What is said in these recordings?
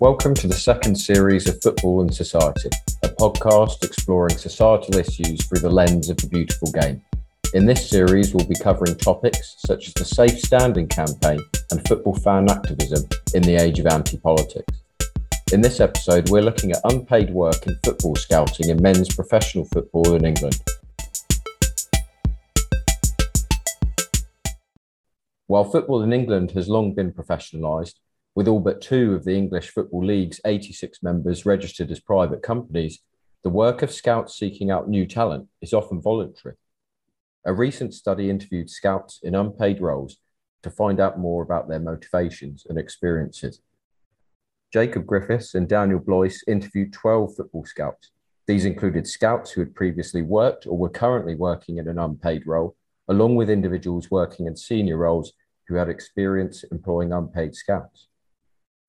Welcome to the second series of Football and Society, a podcast exploring societal issues through the lens of the beautiful game. In this series, we'll be covering topics such as the Safe Standing campaign and football fan activism in the age of anti politics. In this episode, we're looking at unpaid work in football scouting in men's professional football in England. While football in England has long been professionalised, with all but two of the English Football League's 86 members registered as private companies, the work of scouts seeking out new talent is often voluntary. A recent study interviewed scouts in unpaid roles to find out more about their motivations and experiences. Jacob Griffiths and Daniel Bloyce interviewed 12 football scouts. These included scouts who had previously worked or were currently working in an unpaid role, along with individuals working in senior roles who had experience employing unpaid scouts.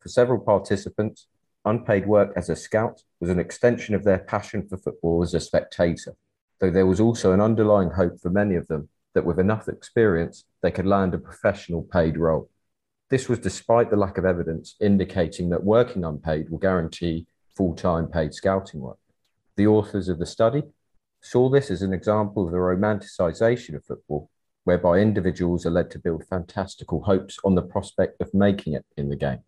For several participants, unpaid work as a scout was an extension of their passion for football as a spectator, though there was also an underlying hope for many of them that with enough experience, they could land a professional paid role. This was despite the lack of evidence indicating that working unpaid will guarantee full time paid scouting work. The authors of the study saw this as an example of the romanticisation of football, whereby individuals are led to build fantastical hopes on the prospect of making it in the game.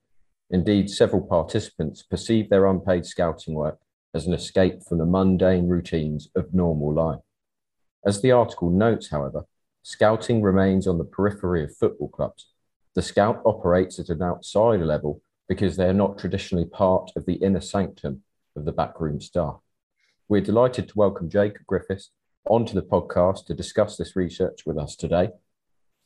Indeed, several participants perceive their unpaid scouting work as an escape from the mundane routines of normal life. As the article notes, however, scouting remains on the periphery of football clubs. The scout operates at an outsider level because they are not traditionally part of the inner sanctum of the backroom staff. We're delighted to welcome Jacob Griffiths onto the podcast to discuss this research with us today.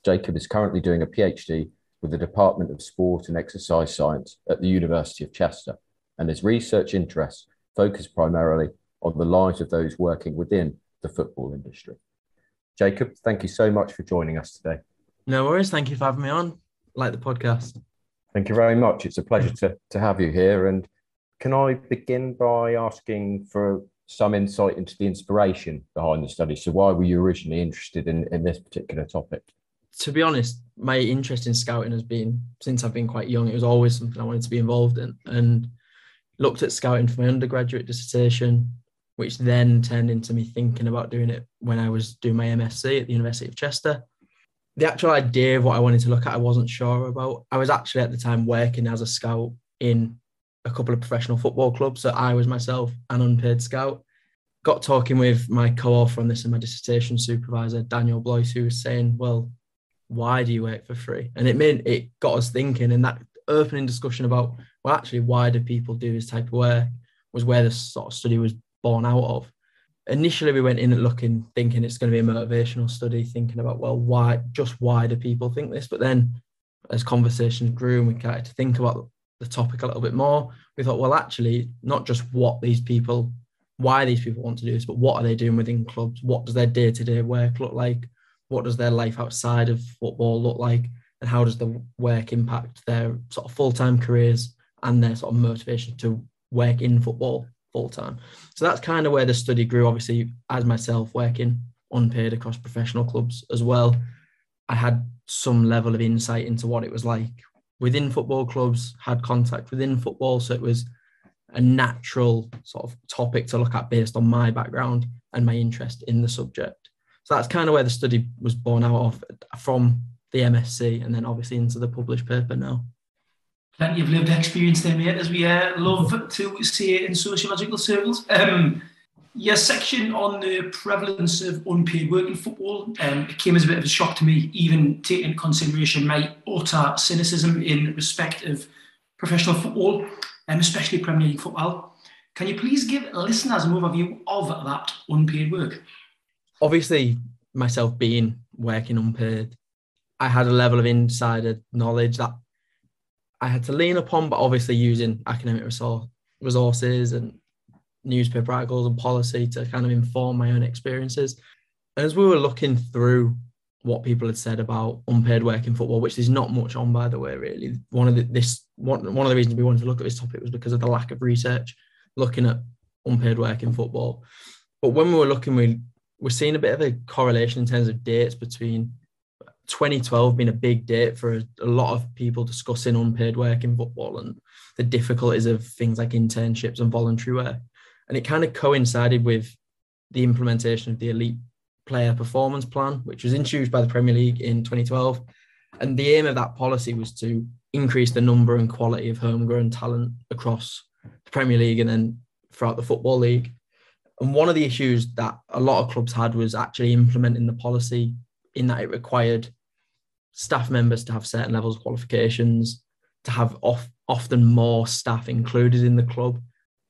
Jacob is currently doing a PhD with the Department of Sport and Exercise Science at the University of Chester, and his research interests focus primarily on the lives of those working within the football industry. Jacob, thank you so much for joining us today. No worries. Thank you for having me on. Like the podcast. Thank you very much. It's a pleasure to, to have you here. And can I begin by asking for some insight into the inspiration behind the study? So, why were you originally interested in, in this particular topic? To be honest, my interest in scouting has been since I've been quite young. It was always something I wanted to be involved in, and looked at scouting for my undergraduate dissertation, which then turned into me thinking about doing it when I was doing my MSc at the University of Chester. The actual idea of what I wanted to look at, I wasn't sure about. I was actually at the time working as a scout in a couple of professional football clubs, so I was myself an unpaid scout. Got talking with my co-author on this and my dissertation supervisor, Daniel Bloyce, who was saying, well, why do you work for free? And it meant it got us thinking, and that opening discussion about well, actually, why do people do this type of work was where the sort of study was born out of. Initially, we went in looking, thinking it's going to be a motivational study, thinking about well, why just why do people think this? But then, as conversations grew and we started to think about the topic a little bit more, we thought, well, actually, not just what these people, why these people want to do this, but what are they doing within clubs? What does their day to day work look like? What does their life outside of football look like? And how does the work impact their sort of full-time careers and their sort of motivation to work in football full-time? So that's kind of where the study grew. Obviously as myself working unpaid across professional clubs as well i had some level of insight into what it was like within football clubs had contact within football. So it was a natural sort of topic to look at based on my background and my interest in the subject so that's kind of where the study was born out of from the MSc and then obviously into the published paper now. Plenty of lived experience there, mate, as we uh, love to say in sociological circles. Um, your section on the prevalence of unpaid work in football um, it came as a bit of a shock to me, even taking into consideration my utter cynicism in respect of professional football, and um, especially Premier League football. Can you please give listeners an overview of that unpaid work? Obviously myself being working unpaid, I had a level of insider knowledge that I had to lean upon, but obviously using academic resource, resources and newspaper articles and policy to kind of inform my own experiences. As we were looking through what people had said about unpaid work in football, which is not much on, by the way, really. One of the this one one of the reasons we wanted to look at this topic was because of the lack of research looking at unpaid work in football. But when we were looking, we we're seeing a bit of a correlation in terms of dates between 2012 being a big date for a, a, lot of people discussing unpaid work in football and the difficulties of things like internships and voluntary work. And it kind of coincided with the implementation of the elite player performance plan, which was introduced by the Premier League in 2012. And the aim of that policy was to increase the number and quality of homegrown talent across the Premier League and then throughout the Football League. And one of the issues that a lot of clubs had was actually implementing the policy in that it required staff members to have certain levels of qualifications, to have off, often more staff included in the club.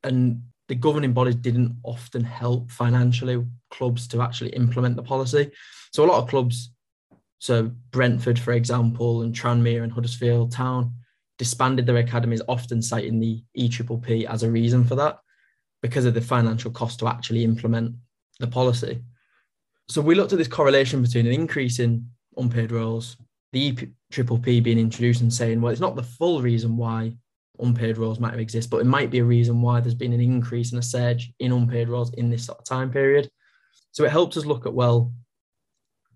And the governing bodies didn't often help financially clubs to actually implement the policy. So a lot of clubs, so Brentford, for example, and Tranmere and Huddersfield Town, disbanded their academies, often citing the EPPP as a reason for that because of the financial cost to actually implement the policy. So we looked at this correlation between an increase in unpaid roles, the EPPP being introduced and saying, well, it's not the full reason why unpaid roles might exist, but it might be a reason why there's been an increase and a surge in unpaid roles in this sort of time period. So it helps us look at, well,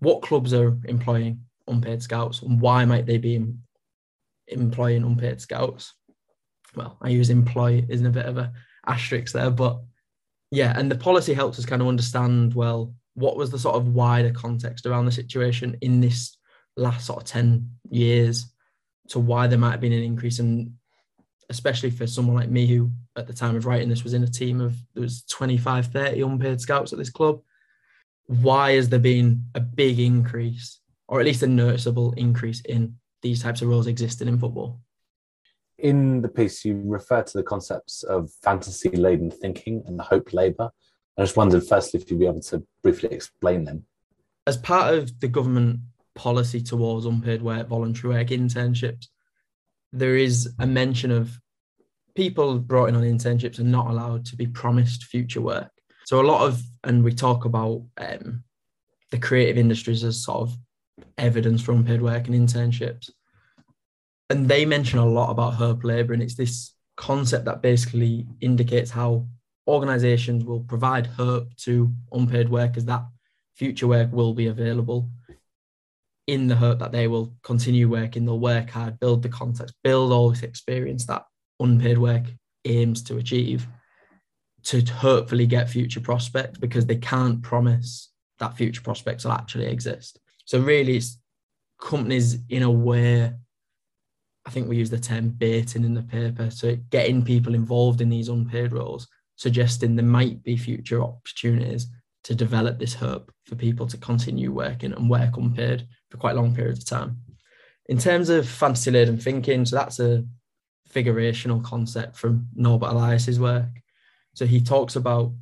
what clubs are employing unpaid scouts and why might they be employing unpaid scouts? Well, I use employ isn't a bit of a asterisk there, but yeah, and the policy helps us kind of understand well what was the sort of wider context around the situation in this last sort of 10 years to why there might have been an increase and especially for someone like me who at the time of writing this was in a team of there was 25 30 unpaid scouts at this club. Why has there been a big increase or at least a noticeable increase in these types of roles existing in football in the piece, you refer to the concepts of fantasy laden thinking and hope labour. I just wondered, firstly, if you'd be able to briefly explain them. As part of the government policy towards unpaid work, voluntary work, internships, there is a mention of people brought in on internships are not allowed to be promised future work. So a lot of, and we talk about um, the creative industries as sort of evidence for unpaid work and internships and they mention a lot about hope labor, and it's this concept that basically indicates how organizations will provide herb to unpaid workers that future work will be available in the hope that they will continue working, they'll work hard, build the context, build all this experience that unpaid work aims to achieve to hopefully get future prospects because they can't promise that future prospects will actually exist. So really it's companies in a way I think we use the term baiting in the paper. So getting people involved in these unpaid roles, suggesting there might be future opportunities to develop this hub for people to continue working and work unpaid for quite long periods of time. In terms of fantasy laden thinking, so that's a figurational concept from Norbert Elias's work. So he talks about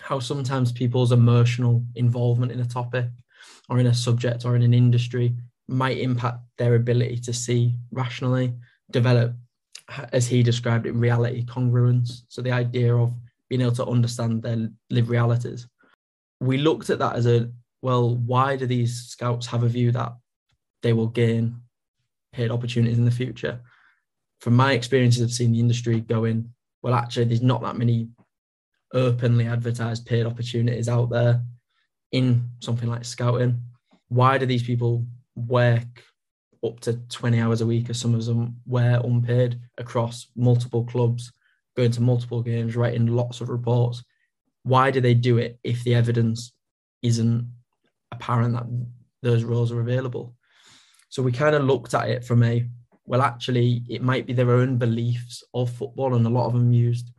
how sometimes people's emotional involvement in a topic or in a subject or in an industry might impact their ability to see rationally, develop, as he described it, reality congruence. So the idea of being able to understand their lived realities. We looked at that as a well, why do these scouts have a view that they will gain paid opportunities in the future? From my experiences of seeing the industry going, well, actually, there's not that many openly advertised paid opportunities out there in something like scouting. Why do these people work up to 20 hours a week, as some of them were unpaid across multiple clubs, going to multiple games, writing lots of reports. Why do they do it if the evidence isn't apparent that those roles are available? So we kind of looked at it from a well, actually, it might be their own beliefs of football, and a lot of them used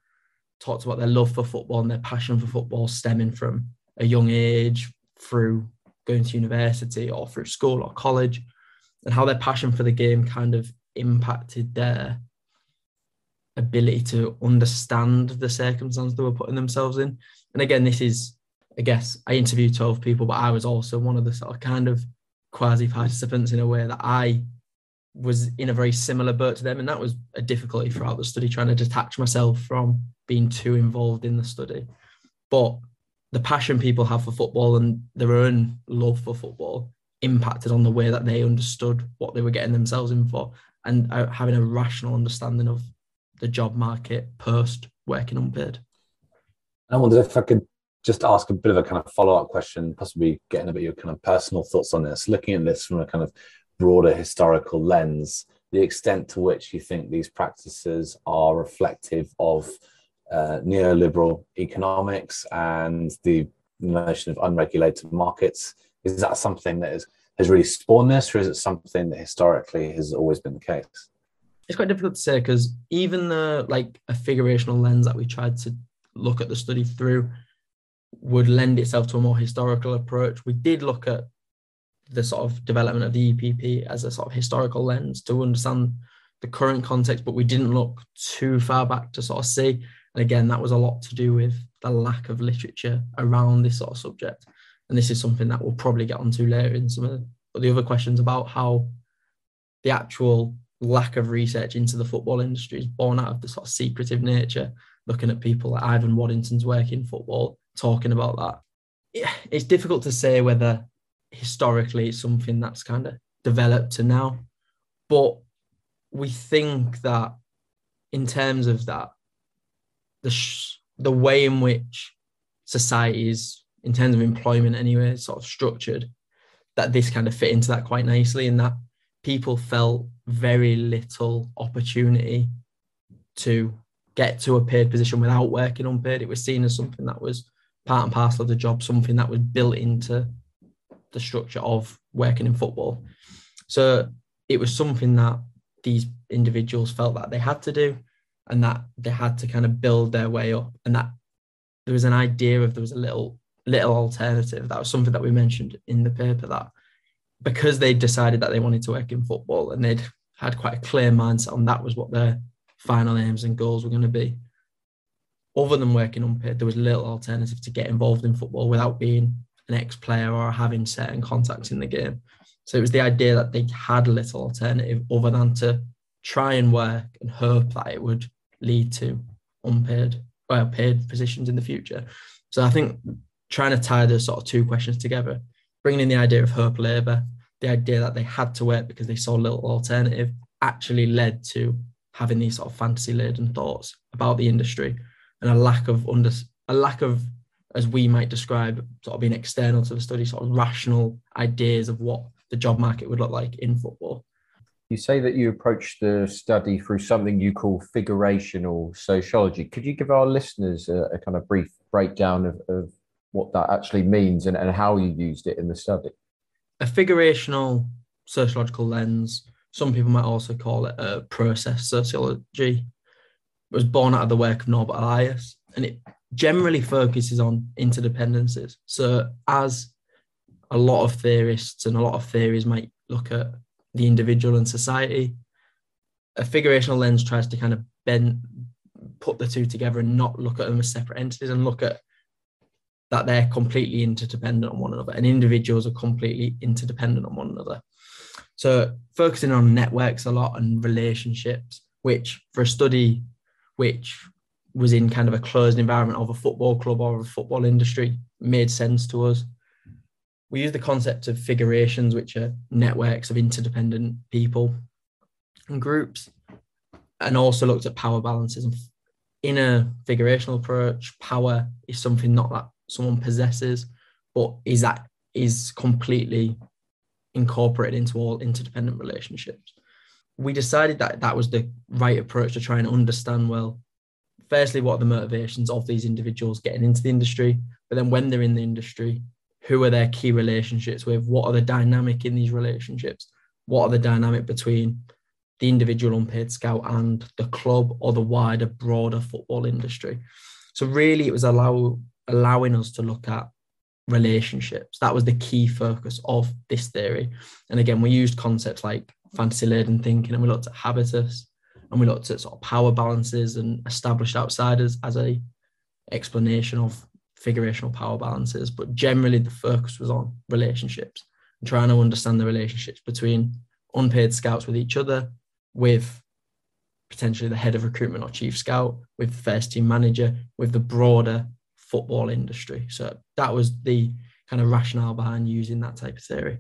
talked about their love for football and their passion for football stemming from a young age through going to university or through school or college, and how their passion for the game kind of impacted their ability to understand the circumstance they were putting themselves in. And again, this is, I guess, I interviewed 12 people, but I was also one of the sort of kind of quasi participants in a way that I was in a very similar boat to them. And that was a difficulty throughout the study, trying to detach myself from being too involved in the study. But the passion people have for football and their own love for football impacted on the way that they understood what they were getting themselves in for and uh, having a rational understanding of the job market post working unpaid. I wonder if I could just ask a bit of a kind of follow up question, possibly getting a bit of your kind of personal thoughts on this, looking at this from a kind of broader historical lens, the extent to which you think these practices are reflective of uh, neoliberal economics and the notion of unregulated markets. Is that something that is, has really spawned this, or is it something that historically has always been the case? It's quite difficult to say because even the like a figurational lens that we tried to look at the study through would lend itself to a more historical approach. We did look at the sort of development of the EPP as a sort of historical lens to understand the current context, but we didn't look too far back to sort of see. And again, that was a lot to do with the lack of literature around this sort of subject. And this is something that we'll probably get onto later in some of the other questions about how the actual lack of research into the football industry is born out of the sort of secretive nature, looking at people like Ivan Waddington's work in football, talking about that. It's difficult to say whether historically it's something that's kind of developed to now, but we think that in terms of that, the sh- the way in which society is, in terms of employment anyway, sort of structured, that this kind of fit into that quite nicely, and that people felt very little opportunity to get to a paid position without working unpaid. It was seen as something that was part and parcel of the job, something that was built into the structure of working in football. So it was something that these individuals felt that they had to do and that they had to kind of build their way up and that there was an idea of there was a little little alternative. That was something that we mentioned in the paper that because they decided that they wanted to work in football and they'd had quite a clear mindset on that was what their final aims and goals were going to be. Other than working unpaid there was little alternative to get involved in football without being an ex-player or having certain contacts in the game. So it was the idea that they had little alternative other than to try and work and hope that it would lead to unpaid well paid positions in the future. So I think trying to tie those sort of two questions together, bringing in the idea of hope labour, the idea that they had to work because they saw little alternative, actually led to having these sort of fantasy laden thoughts about the industry and a lack of under a lack of as we might describe sort of being external to the study sort of rational ideas of what the job market would look like in football you say that you approach the study through something you call figurational sociology. Could you give our listeners a, a kind of brief breakdown of, of what that actually means and, and how you used it in the study? A figurational sociological lens, some people might also call it a process sociology, was born out of the work of Norbert Elias, and it generally focuses on interdependencies. So, as a lot of theorists and a lot of theories might look at the individual and society. A figurational lens tries to kind of bend, put the two together and not look at them as separate entities and look at that they're completely interdependent on one another and individuals are completely interdependent on one another. So focusing on networks a lot and relationships, which for a study which was in kind of a closed environment of a football club or a football industry made sense to us we use the concept of figurations, which are networks of interdependent people and groups, and also looked at power balances. In a figurational approach, power is something not that someone possesses, but is that is completely incorporated into all interdependent relationships. We decided that that was the right approach to try and understand well, firstly, what are the motivations of these individuals getting into the industry, but then when they're in the industry, who are their key relationships with what are the dynamic in these relationships what are the dynamic between the individual unpaid scout and the club or the wider broader football industry. So really it was allow allowing us to look at relationships. That was the key focus of this theory. And again we used concepts like fantasy laden thinking and we looked at habitus and we looked at sort of power balances and established outsiders as a explanation of figurational power balances, but generally the focus was on relationships and trying to understand the relationships between unpaid scouts with each other, with potentially the head of recruitment or chief scout, with the first team manager, with the broader football industry. So that was the kind of rationale behind using that type of theory.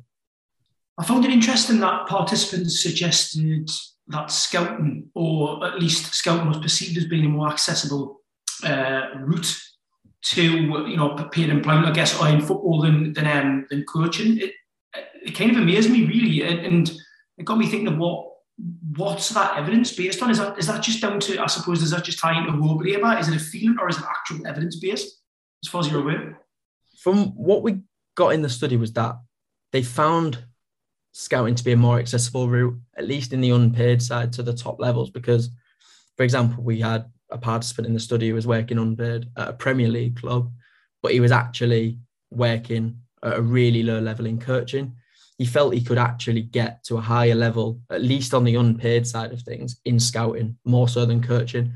I found it interesting that participants suggested that scouting, or at least scouting, was perceived as being a more accessible uh, route to you know paid employment, I guess, in football than than, um, than coaching. It, it kind of amazed me really, and it got me thinking of what what's that evidence based on? Is that is that just down to I suppose is that just tying to road labour? Is it a feeling or is it actual evidence based? As far as you're aware, from what we got in the study was that they found scouting to be a more accessible route, at least in the unpaid side to the top levels. Because, for example, we had a participant in the study who was working unpaid at a Premier League club, but he was actually working at a really low level in coaching. He felt he could actually get to a higher level, at least on the unpaid side of things, in scouting, more so than coaching.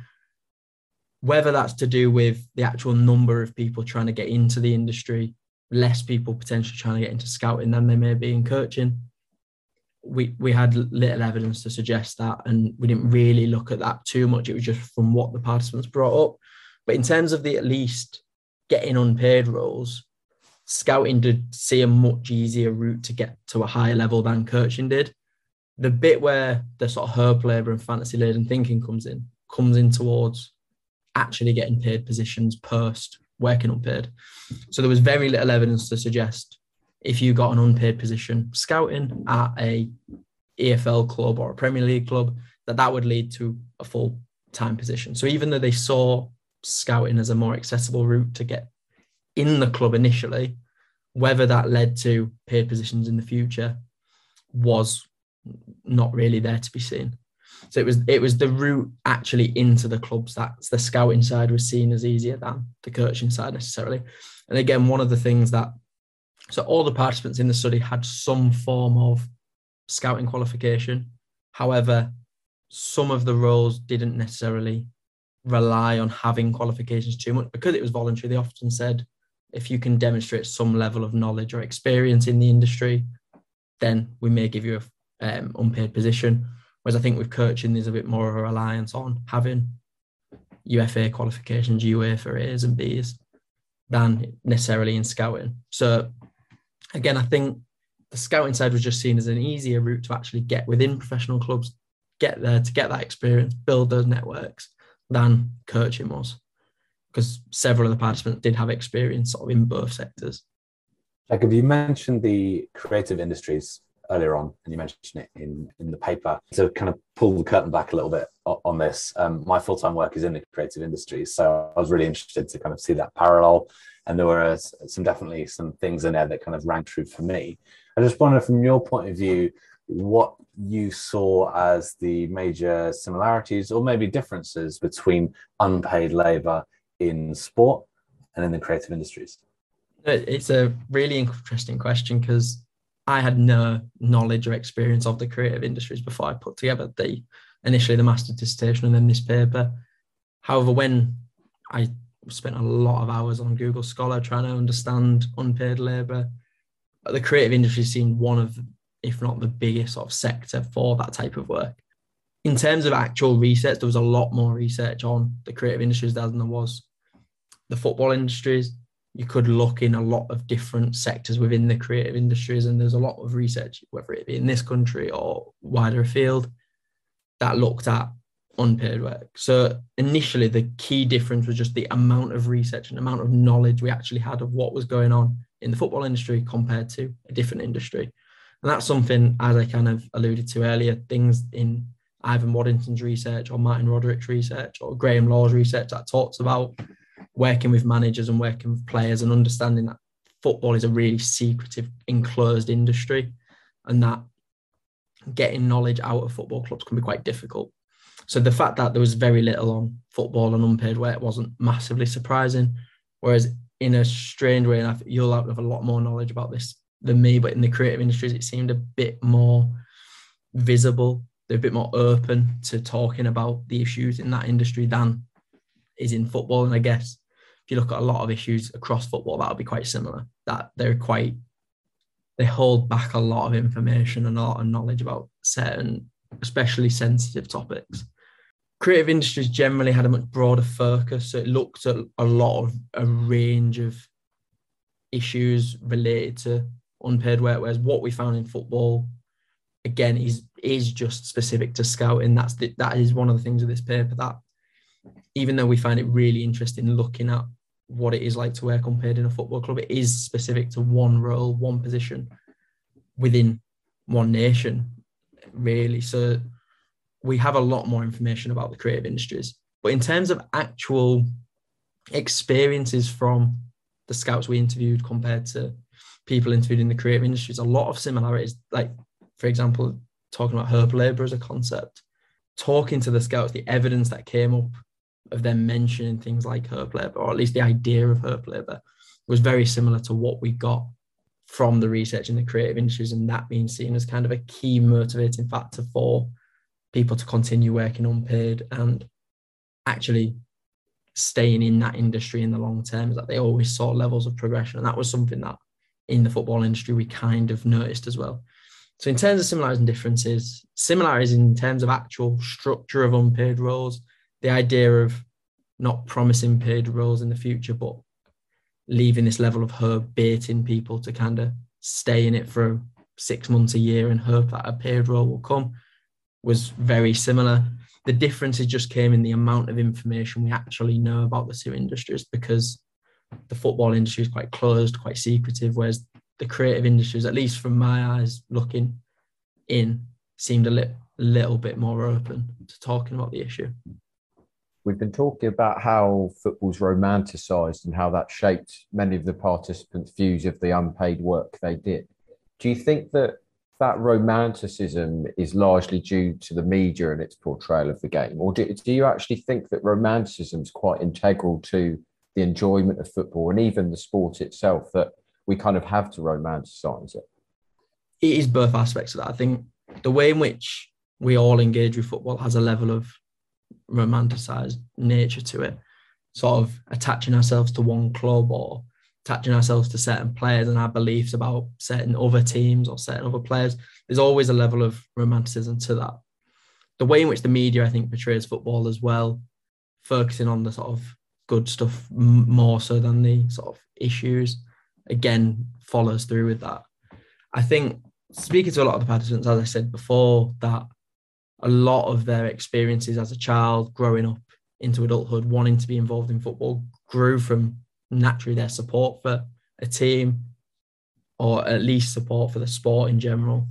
Whether that's to do with the actual number of people trying to get into the industry, less people potentially trying to get into scouting than they may be in coaching, we we had little evidence to suggest that, and we didn't really look at that too much. It was just from what the participants brought up. But in terms of the at least getting unpaid roles, scouting did see a much easier route to get to a higher level than coaching did. The bit where the sort of hope labour and fantasy laden thinking comes in, comes in towards actually getting paid positions post working unpaid. So there was very little evidence to suggest if you got an unpaid position scouting at a EFL club or a Premier League club, that that would lead to a full time position. So even though they saw scouting as a more accessible route to get in the club initially, whether that led to paid positions in the future was not really there to be seen. So it was it was the route actually into the clubs that the scouting side was seen as easier than the coaching side necessarily. And again, one of the things that so all the participants in the study had some form of scouting qualification. However, some of the roles didn't necessarily rely on having qualifications too much because it was voluntary. They often said if you can demonstrate some level of knowledge or experience in the industry, then we may give you a um, unpaid position. Whereas I think with coaching, there's a bit more of a reliance on having UEFA qualifications, UEFA A's and B's, than necessarily in scouting. So again, I think the scouting side was just seen as an easier route to actually get within professional clubs, get there to get that experience, build those networks than coaching was. Because several of the participants did have experience sort of in both sectors. Jacob, you mentioned the creative industries earlier on, and you mentioned it in, in the paper. To kind of pull the curtain back a little bit on this, um, my full time work is in the creative industries. So I was really interested to kind of see that parallel and there were some definitely some things in there that kind of rang true for me. I just wonder, from your point of view, what you saw as the major similarities or maybe differences between unpaid labor in sport and in the creative industries. It's a really interesting question because I had no knowledge or experience of the creative industries before I put together the initially the master dissertation and then this paper. However, when I spent a lot of hours on Google Scholar trying to understand unpaid labour. The creative industry seemed one of, if not the biggest sort of sector for that type of work. In terms of actual research, there was a lot more research on the creative industries than there was the football industries. You could look in a lot of different sectors within the creative industries, and there's a lot of research, whether it be in this country or wider afield, that looked at unpaid work. So initially, the key difference was just the amount of research and amount of knowledge we actually had of what was going on in the football industry compared to a different industry. And that's something, as I kind of alluded to earlier, things in Ivan Waddington's research or Martin Roderick's research or Graham Law's research that talks about working with managers and working with players and understanding that football is a really secretive, enclosed industry and that getting knowledge out of football clubs can be quite difficult. So the fact that there was very little on football and unpaid work wasn't massively surprising. Whereas in a strange way, and you'll have a lot more knowledge about this than me, but in the creative industries, it seemed a bit more visible. They're a bit more open to talking about the issues in that industry than is in football. And I guess if you look at a lot of issues across football, that'll be quite similar. That they're quite they hold back a lot of information and a lot of knowledge about certain, especially sensitive topics creative industries generally had a much broader focus. So it looked at a lot of a range of issues related to unpaid work. Whereas what we found in football, again, is is just specific to scouting. That's the, that is one of the things of this paper that even though we find it really interesting looking at what it is like to work unpaid in a football club. It is specific to one role, one position within one nation, really. So we have a lot more information about the creative industries. But in terms of actual experiences from the scouts we interviewed compared to people interviewed in the creative industries, a lot of similarities. Like, for example, talking about hope labor as a concept, talking to the scouts, the evidence that came up of them mentioning things like hope labor, or at least the idea of hope labor, was very similar to what we got from the research in the creative industries, and that being seen as kind of a key motivating factor for people to continue working unpaid and actually staying in that industry in the long term is that they always saw levels of progression. And that was something that in the football industry we kind of noticed as well. So in terms of similarities and differences, similarities in terms of actual structure of unpaid roles, the idea of not promising paid roles in the future, but leaving this level of hope, baiting people to kind of stay in it for six months, a year, and hope that a paid role will come was very similar. The differences just came in the amount of information we actually know about the two industries because the football industry is quite closed, quite secretive, whereas the creative industries, at least from my eyes looking in, seemed a li- little bit more open to talking about the issue. We've been talking about how football's romanticised and how that shaped many of the participants' views of the unpaid work they did. Do you think that that romanticism is largely due to the media and its portrayal of the game? Or do, do you actually think that romanticism is quite integral to the enjoyment of football and even the sport itself, that we kind of have to romanticize it? It is both aspects of that. I think the way in which we all engage with football has a level of romanticized nature to it, sort of attaching ourselves to one club or attaching ourselves to certain players and our beliefs about certain other teams or certain other players. There's always a level of romanticism to that. The way in which the media, I think, portrays football as well, focusing on the sort of good stuff more so than the sort of issues, again, follows through with that. I think speaking to a lot of the participants, as I said before, that a lot of their experiences as a child growing up into adulthood, wanting to be involved in football, grew from naturally their support for a team or at least support for the sport in general.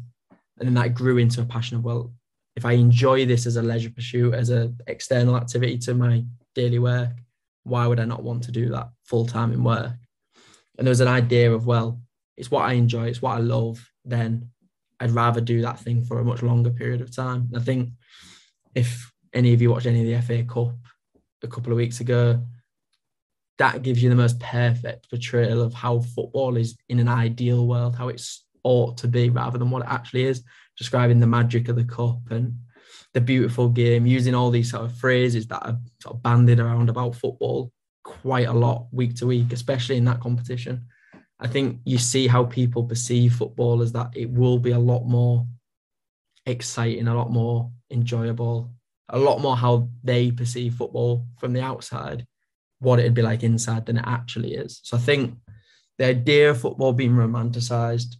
And then that grew into a passion of, well, if I enjoy this as a leisure pursuit, as an external activity to my daily work, why would I not want to do that full time in work? And there was an idea of, well, it's what I enjoy, it's what I love, then I'd rather do that thing for a much longer period of time. I think if any of you watched any of the FA Cup a couple of weeks ago, that gives you the most perfect portrayal of how football is in an ideal world, how it's ought to be rather than what it actually is, describing the magic of the cup and the beautiful game, using all these sort of phrases that are sort of bandied around about football quite a lot week to week, especially in that competition. I think you see how people perceive football as that it will be a lot more exciting, a lot more enjoyable, a lot more how they perceive football from the outside what it'd be like inside than it actually is. So I think the idea of football being romanticized,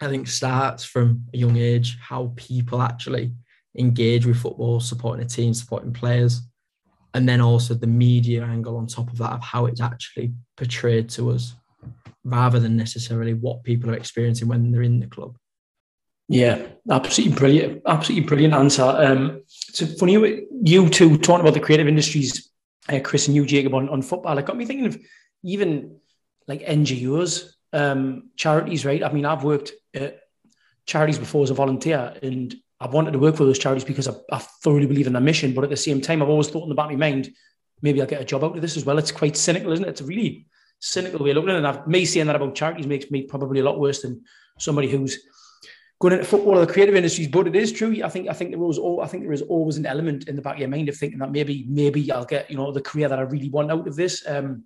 I think starts from a young age, how people actually engage with football, supporting a team, supporting players, and then also the media angle on top of that of how it's actually portrayed to us, rather than necessarily what people are experiencing when they're in the club. Yeah, absolutely brilliant, absolutely brilliant answer. Um, so funny, you two talking about the creative industries uh, Chris and you, Jacob, on, on football. It got me thinking of even like NGOs, um, charities, right? I mean, I've worked at charities before as a volunteer and I wanted to work for those charities because I, I thoroughly believe in their mission. But at the same time, I've always thought in the back of my mind, maybe I'll get a job out of this as well. It's quite cynical, isn't it? It's a really cynical way of looking at it. Me saying that about charities makes me probably a lot worse than somebody who's going into football or the creative industries. But it is true. I think I think there was all, I think there is always an element in the back of your mind of thinking that maybe maybe I'll get you know the career that I really want out of this. Um,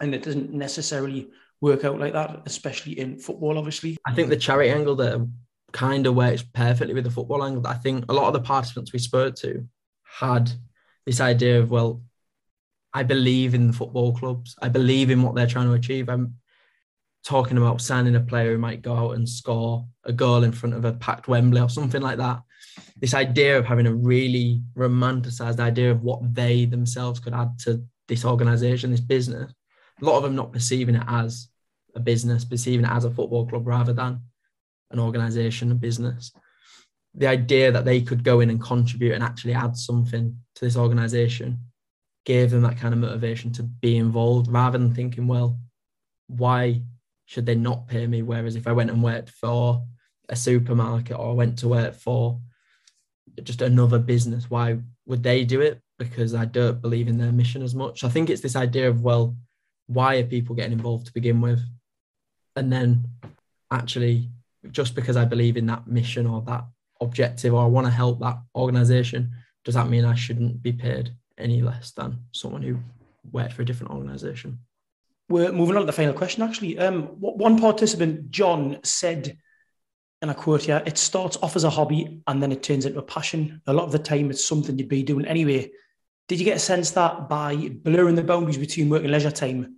and it doesn't necessarily work out like that, especially in football. Obviously, I think the charity angle that kind of works perfectly with the football angle. I think a lot of the participants we spoke to had this idea of well. I believe in the football clubs. I believe in what they're trying to achieve. I'm talking about signing a player who might go out and score a goal in front of a packed Wembley or something like that. This idea of having a really romanticized idea of what they themselves could add to this organization, this business, a lot of them not perceiving it as a business, perceiving it as a football club rather than an organization, a business. The idea that they could go in and contribute and actually add something to this organization gave them that kind of motivation to be involved rather than thinking, well, why should they not pay me? Whereas if I went and worked for a supermarket or I went to work for just another business, why would they do it? Because I don't believe in their mission as much. I think it's this idea of, well, why are people getting involved to begin with? And then actually, just because I believe in that mission or that objective or I want to help that organization, does that mean I shouldn't be paid any less than someone who worked for a different organization? We're moving on to the final question, actually. Um, one participant, John, said, and I quote here, it starts off as a hobby and then it turns into a passion. A lot of the time, it's something you'd be doing anyway. Did you get a sense that by blurring the boundaries between work and leisure time,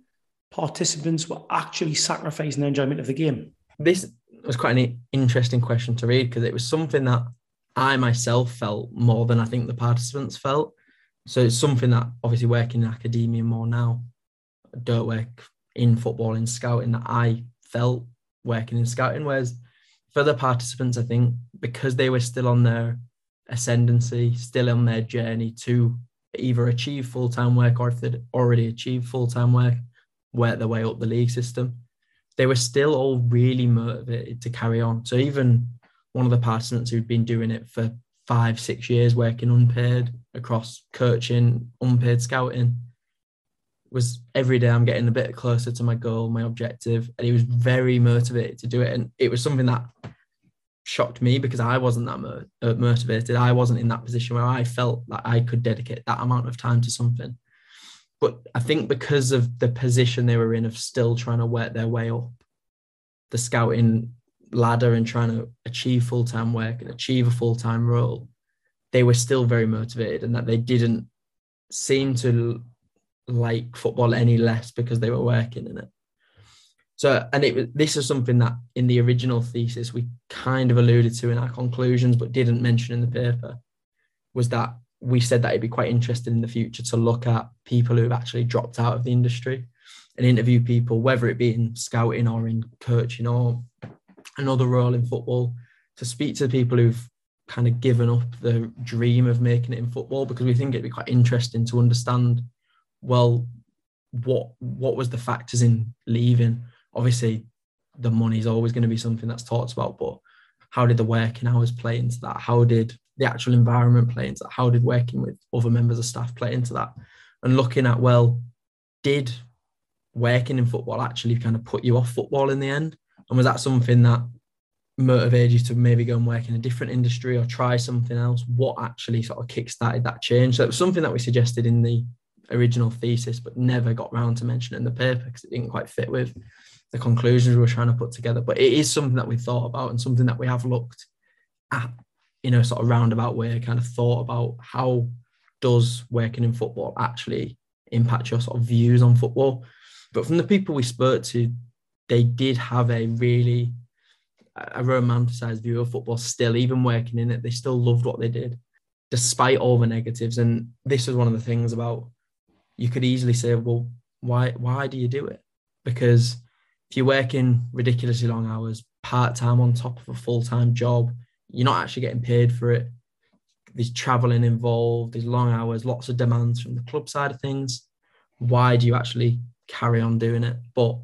participants were actually sacrificing their enjoyment of the game? This was quite an interesting question to read because it was something that I myself felt more than I think the participants felt. So it's something that obviously working in academia more now, don't work in football in scouting that I felt working in scouting. Whereas for the participants, I think because they were still on their ascendancy, still on their journey to either achieve full time work or if they'd already achieved full time work, work their way up the league system, they were still all really motivated to carry on. So even one of the participants who'd been doing it for five, six years, working unpaid across coaching, unpaid scouting, was every day I'm getting a bit closer to my goal, my objective, and he was very motivated to do it. And it was something that shocked me because I wasn't that mo- uh, motivated. I wasn't in that position where I felt that I could dedicate that amount of time to something. But I think because of the position they were in of still trying to work their way up the scouting ladder and trying to achieve full time work and achieve a full time role, they were still very motivated and that they didn't seem to like football any less because they were working in it. So, and it was this is something that in the original thesis we kind of alluded to in our conclusions, but didn't mention in the paper, was that we said that it'd be quite interesting in the future to look at people who've actually dropped out of the industry and interview people, whether it be in scouting or in coaching or another role in football, to speak to people who've kind of given up the dream of making it in football because we think it'd be quite interesting to understand well, what what was the factors in leaving? Obviously, the money is always going to be something that's talked about, but how did the working hours play into that? How did the actual environment play into that? How did working with other members of staff play into that? And looking at, well, did working in football actually kind of put you off football in the end? And was that something that motivated you to maybe go and work in a different industry or try something else? What actually sort of kickstarted that change? So it was something that we suggested in the original thesis, but never got round to mentioning the paper because it didn't quite fit with the conclusions we were trying to put together. But it is something that we thought about and something that we have looked at in a sort of roundabout way, kind of thought about how does working in football actually impact your sort of views on football. But from the people we spoke to, they did have a really a romanticized view of football still, even working in it, they still loved what they did, despite all the negatives. And this was one of the things about you could easily say, well, why why do you do it? Because if you're working ridiculously long hours, part time on top of a full time job, you're not actually getting paid for it. There's traveling involved, there's long hours, lots of demands from the club side of things. Why do you actually carry on doing it? But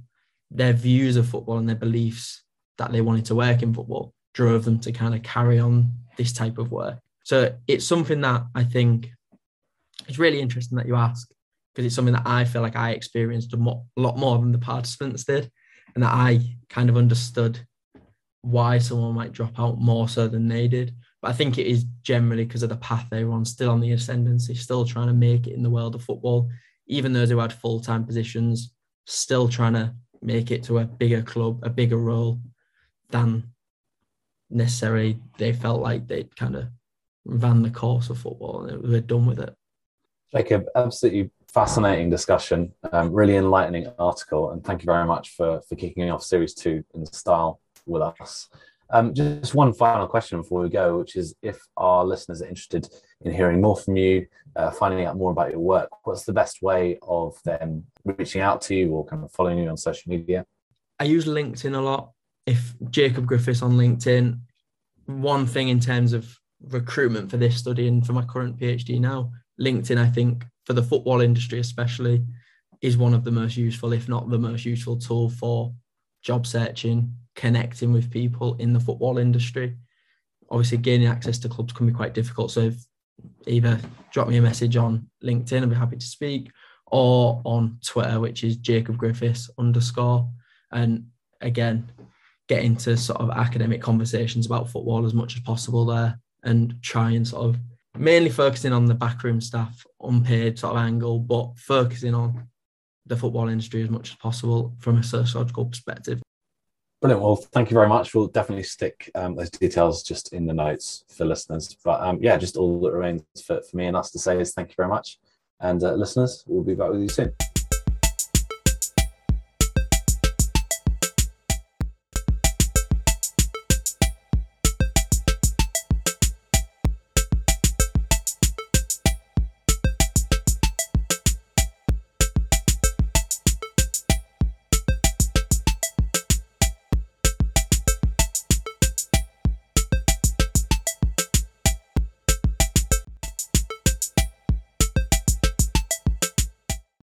their views of football and their beliefs that they wanted to work in football drove them to kind of carry on this type of work. So it's something that I think it's really interesting that you ask because it's something that I feel like I experienced a, mo- lot more than the participants did, and that I kind of understood why someone might drop out more so than they did. But I think it is generally because of the path they were on, still on the ascendancy, still trying to make it in the world of football, even those who had full time positions, still trying to make it to a bigger club, a bigger role than necessarily they felt like they'd kind of ran the course of football and they were done with it. A absolutely fascinating discussion, um, really enlightening article, and thank you very much for for kicking off series two in style with us. Um, just one final question before we go, which is if our listeners are interested in hearing more from you, uh, finding out more about your work, what's the best way of them reaching out to you or kind of following you on social media? I use LinkedIn a lot. If Jacob Griffiths on LinkedIn, one thing in terms of recruitment for this study and for my current PhD now, LinkedIn, I think for the football industry especially, is one of the most useful, if not the most useful tool for job searching, connecting with people in the football industry. Obviously, gaining access to clubs can be quite difficult. So, if either drop me a message on LinkedIn, I'd be happy to speak, or on Twitter, which is Jacob Griffiths underscore. And again, get into sort of academic conversations about football as much as possible there and try and sort of mainly focusing on the backroom staff, unpaid sort of angle, but focusing on the football industry as much as possible from a sociological perspective. Brilliant. Well, thank you very much. We'll definitely stick um, those details just in the notes for listeners. But um, yeah, just all that remains for, for me and us to say is thank you very much. And uh, listeners, we'll be back with you soon.